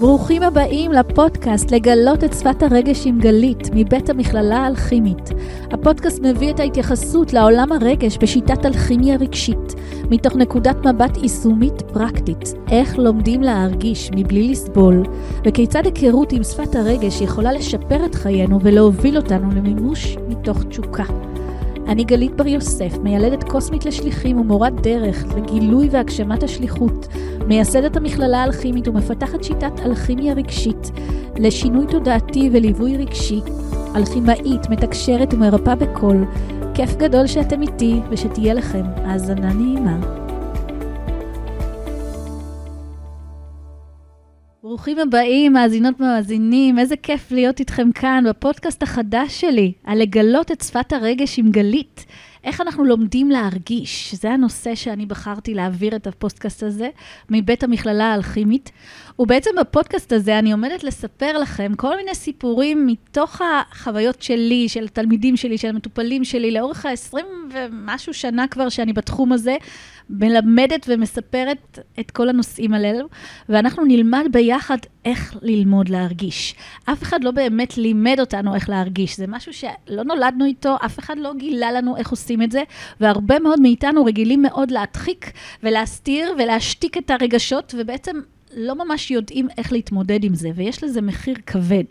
ברוכים הבאים לפודקאסט לגלות את שפת הרגש עם גלית מבית המכללה האלכימית. הפודקאסט מביא את ההתייחסות לעולם הרגש בשיטת אלכימיה רגשית, מתוך נקודת מבט יישומית פרקטית, איך לומדים להרגיש מבלי לסבול, וכיצד היכרות עם שפת הרגש יכולה לשפר את חיינו ולהוביל אותנו למימוש מתוך תשוקה. אני גלית בר יוסף, מיילדת קוסמית לשליחים ומורת דרך לגילוי והגשמת השליחות, מייסדת המכללה האלכימית ומפתחת שיטת אלכימיה רגשית לשינוי תודעתי וליווי רגשי, אלכימאית, מתקשרת ומרפאה בקול. כיף גדול שאתם איתי ושתהיה לכם האזנה נעימה. ברוכים הבאים, מאזינות ומאזינים, איזה כיף להיות איתכם כאן בפודקאסט החדש שלי, על לגלות את שפת הרגש עם גלית. איך אנחנו לומדים להרגיש? זה הנושא שאני בחרתי להעביר את הפודקאסט הזה מבית המכללה האלכימית. ובעצם בפודקאסט הזה אני עומדת לספר לכם כל מיני סיפורים מתוך החוויות שלי, של התלמידים שלי, של המטופלים שלי, לאורך ה-20 ומשהו שנה כבר שאני בתחום הזה, מלמדת ומספרת את כל הנושאים הללו, ואנחנו נלמד ביחד איך ללמוד להרגיש. אף אחד לא באמת לימד אותנו איך להרגיש, זה משהו שלא נולדנו איתו, אף אחד לא גילה לנו איך עושים את זה, והרבה מאוד מאיתנו רגילים מאוד להדחיק ולהסתיר ולהשתיק את הרגשות, ובעצם לא ממש יודעים איך להתמודד עם זה, ויש לזה מחיר כבד.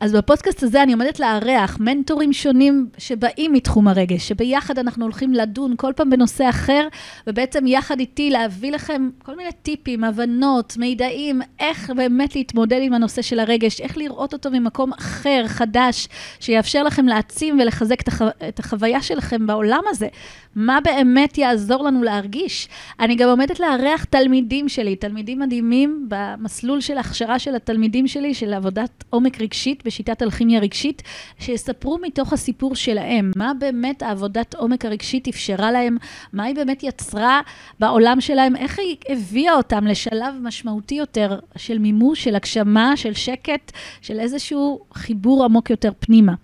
אז בפודקאסט הזה אני עומדת לארח מנטורים שונים שבאים מתחום הרגש, שביחד אנחנו הולכים לדון כל פעם בנושא אחר, ובעצם יחד איתי להביא לכם כל מיני טיפים, הבנות, מידעים, איך באמת להתמודד עם הנושא של הרגש, איך לראות אותו ממקום אחר, חדש, שיאפשר לכם להעצים ולחזק את, החו... את החוויה שלכם בעולם הזה. מה באמת יעזור לנו להרגיש? אני גם עומדת לארח תלמידים שלי, תלמידים מדהימים במסלול של הכשרה של התלמידים שלי, של עבודת עומק רגשית בשיטת אלכימיה רגשית, שיספרו מתוך הסיפור שלהם, מה באמת העבודת עומק הרגשית אפשרה להם, מה היא באמת יצרה בעולם שלהם, איך היא הביאה אותם לשלב משמעותי יותר של מימוש, של הגשמה, של שקט, של איזשהו חיבור עמוק יותר פנימה.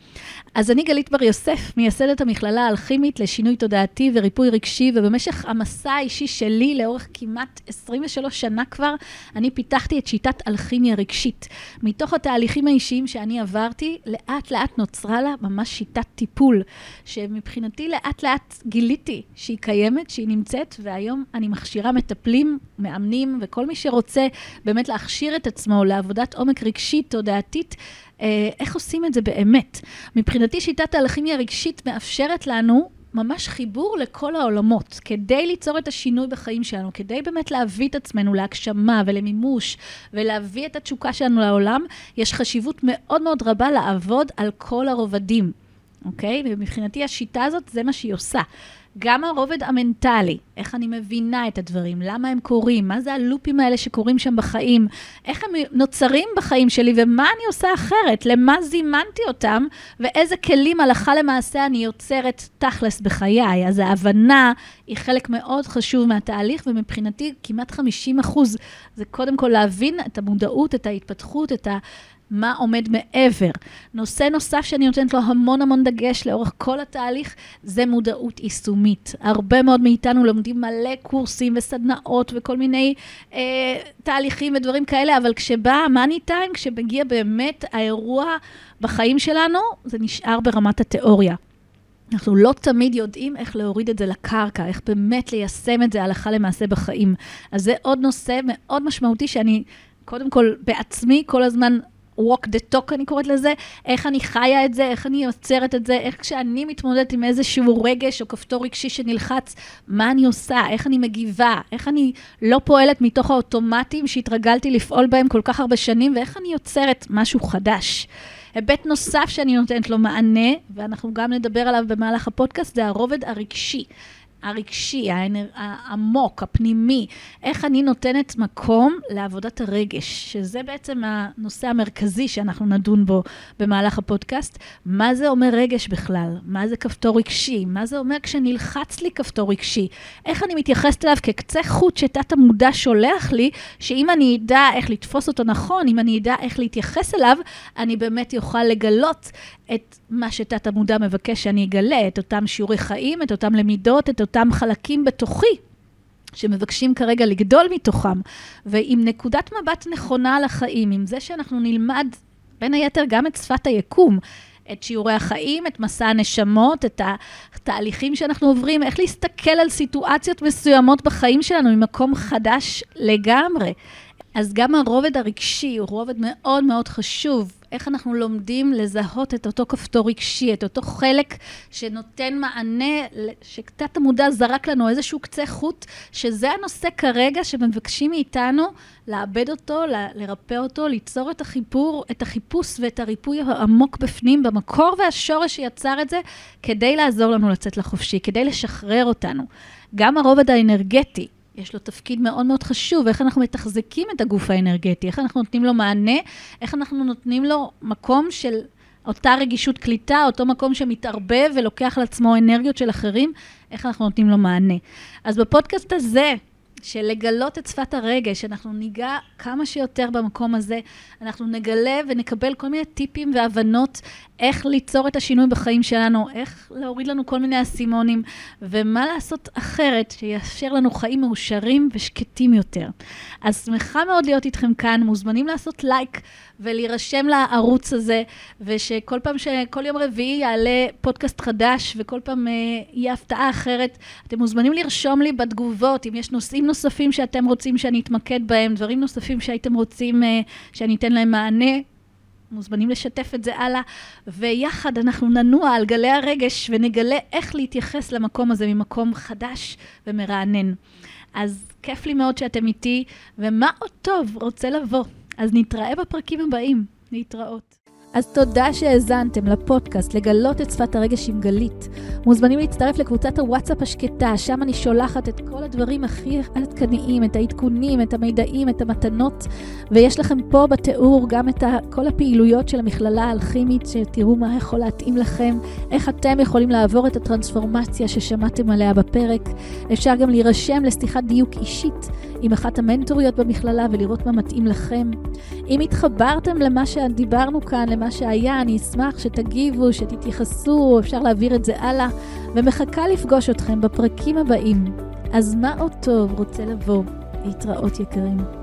אז אני גלית בר יוסף, מייסדת המכללה האלכימית לשינוי תודעתי וריפוי רגשי, ובמשך המסע האישי שלי לאורך כמעט 23 שנה כבר, אני פיתחתי את שיטת אלכימיה רגשית. מתוך התהליכים האישיים שאני עברתי, לאט לאט נוצרה לה ממש שיטת טיפול, שמבחינתי לאט לאט גיליתי שהיא קיימת, שהיא נמצאת, והיום אני מכשירה מטפלים, מאמנים, וכל מי שרוצה באמת להכשיר את עצמו לעבודת עומק רגשית, תודעתית, איך עושים את זה באמת. מבחינתי שיטת האלכימיה הרגשית מאפשרת לנו ממש חיבור לכל העולמות, כדי ליצור את השינוי בחיים שלנו, כדי באמת להביא את עצמנו להגשמה ולמימוש ולהביא את התשוקה שלנו לעולם, יש חשיבות מאוד מאוד רבה לעבוד על כל הרובדים, אוקיי? ומבחינתי השיטה הזאת, זה מה שהיא עושה. גם הרובד המנטלי, איך אני מבינה את הדברים, למה הם קורים, מה זה הלופים האלה שקורים שם בחיים, איך הם נוצרים בחיים שלי ומה אני עושה אחרת, למה זימנתי אותם ואיזה כלים הלכה למעשה אני יוצרת תכלס בחיי. אז ההבנה היא חלק מאוד חשוב מהתהליך, ומבחינתי כמעט 50 אחוז זה קודם כל להבין את המודעות, את ההתפתחות, את ה... מה עומד מעבר. נושא נוסף שאני נותנת לו המון המון דגש לאורך כל התהליך, זה מודעות יישומית. הרבה מאוד מאיתנו לומדים מלא קורסים וסדנאות וכל מיני אה, תהליכים ודברים כאלה, אבל כשבא המאני טיים, כשמגיע באמת האירוע בחיים שלנו, זה נשאר ברמת התיאוריה. אנחנו לא תמיד יודעים איך להוריד את זה לקרקע, איך באמת ליישם את זה הלכה למעשה בחיים. אז זה עוד נושא מאוד משמעותי שאני, קודם כל, בעצמי כל הזמן walk the talk, אני קוראת לזה, איך אני חיה את זה, איך אני יוצרת את זה, איך כשאני מתמודדת עם איזשהו רגש או כפתור רגשי שנלחץ, מה אני עושה, איך אני מגיבה, איך אני לא פועלת מתוך האוטומטים שהתרגלתי לפעול בהם כל כך הרבה שנים, ואיך אני יוצרת משהו חדש. היבט נוסף שאני נותנת לו מענה, ואנחנו גם נדבר עליו במהלך הפודקאסט, זה הרובד הרגשי. הרגשי, העמוק, הפנימי, איך אני נותנת מקום לעבודת הרגש, שזה בעצם הנושא המרכזי שאנחנו נדון בו במהלך הפודקאסט. מה זה אומר רגש בכלל? מה זה כפתור רגשי? מה זה אומר כשנלחץ לי כפתור רגשי? איך אני מתייחסת אליו כקצה חוט שתת המודע שולח לי, שאם אני אדע איך לתפוס אותו נכון, אם אני אדע איך להתייחס אליו, אני באמת אוכל לגלות את מה שתת המודע מבקש שאני אגלה, את אותם שיעורי חיים, את אותם למידות, את אותם חלקים בתוכי שמבקשים כרגע לגדול מתוכם, ועם נקודת מבט נכונה על החיים, עם זה שאנחנו נלמד בין היתר גם את שפת היקום, את שיעורי החיים, את מסע הנשמות, את התהליכים שאנחנו עוברים, איך להסתכל על סיטואציות מסוימות בחיים שלנו ממקום חדש לגמרי. אז גם הרובד הרגשי הוא רובד מאוד מאוד חשוב. איך אנחנו לומדים לזהות את אותו כפתור רגשי, את אותו חלק שנותן מענה, שקצת המודע זרק לנו איזשהו קצה חוט, שזה הנושא כרגע שמבקשים מאיתנו לאבד אותו, לרפא אותו, ליצור את החיפור, את החיפוש ואת הריפוי העמוק בפנים, במקור והשורש שיצר את זה, כדי לעזור לנו לצאת לחופשי, כדי לשחרר אותנו. גם הרובד האנרגטי, יש לו תפקיד מאוד מאוד חשוב, איך אנחנו מתחזקים את הגוף האנרגטי, איך אנחנו נותנים לו מענה, איך אנחנו נותנים לו מקום של אותה רגישות קליטה, אותו מקום שמתערבב ולוקח לעצמו אנרגיות של אחרים, איך אנחנו נותנים לו מענה. אז בפודקאסט הזה, של לגלות את שפת הרגש, אנחנו ניגע כמה שיותר במקום הזה, אנחנו נגלה ונקבל כל מיני טיפים והבנות איך ליצור את השינוי בחיים שלנו, איך להוריד לנו כל מיני אסימונים, ומה לעשות אחרת שיאפשר לנו חיים מאושרים ושקטים יותר. אז שמחה מאוד להיות איתכם כאן, מוזמנים לעשות לייק ולהירשם לערוץ הזה, ושכל פעם, שכל יום רביעי יעלה פודקאסט חדש, וכל פעם אה, יהיה הפתעה אחרת, אתם מוזמנים לרשום לי בתגובות, אם יש נושאים נוספים שאתם רוצים שאני אתמקד בהם, דברים נוספים שהייתם רוצים אה, שאני אתן להם מענה. מוזמנים לשתף את זה הלאה, ויחד אנחנו ננוע על גלי הרגש ונגלה איך להתייחס למקום הזה ממקום חדש ומרענן. אז כיף לי מאוד שאתם איתי, ומה עוד טוב רוצה לבוא. אז נתראה בפרקים הבאים. להתראות. אז תודה שהאזנתם לפודקאסט לגלות את שפת הרגש עם גלית. מוזמנים להצטרף לקבוצת הוואטסאפ השקטה, שם אני שולחת את כל הדברים הכי עדכניים, את העדכונים, את המידעים, את המתנות, ויש לכם פה בתיאור גם את כל הפעילויות של המכללה האלכימית, שתראו מה יכול להתאים לכם, איך אתם יכולים לעבור את הטרנספורמציה ששמעתם עליה בפרק. אפשר גם להירשם לשיחת דיוק אישית עם אחת המנטוריות במכללה ולראות מה מתאים לכם. אם התחברתם למה שדיברנו כאן, למה שהיה, אני אשמח שתגיבו, שתתייחסו, אפשר להעביר את זה הלאה, ומחכה לפגוש אתכם בפרקים הבאים. אז מה עוד טוב רוצה לבוא? להתראות יקרים.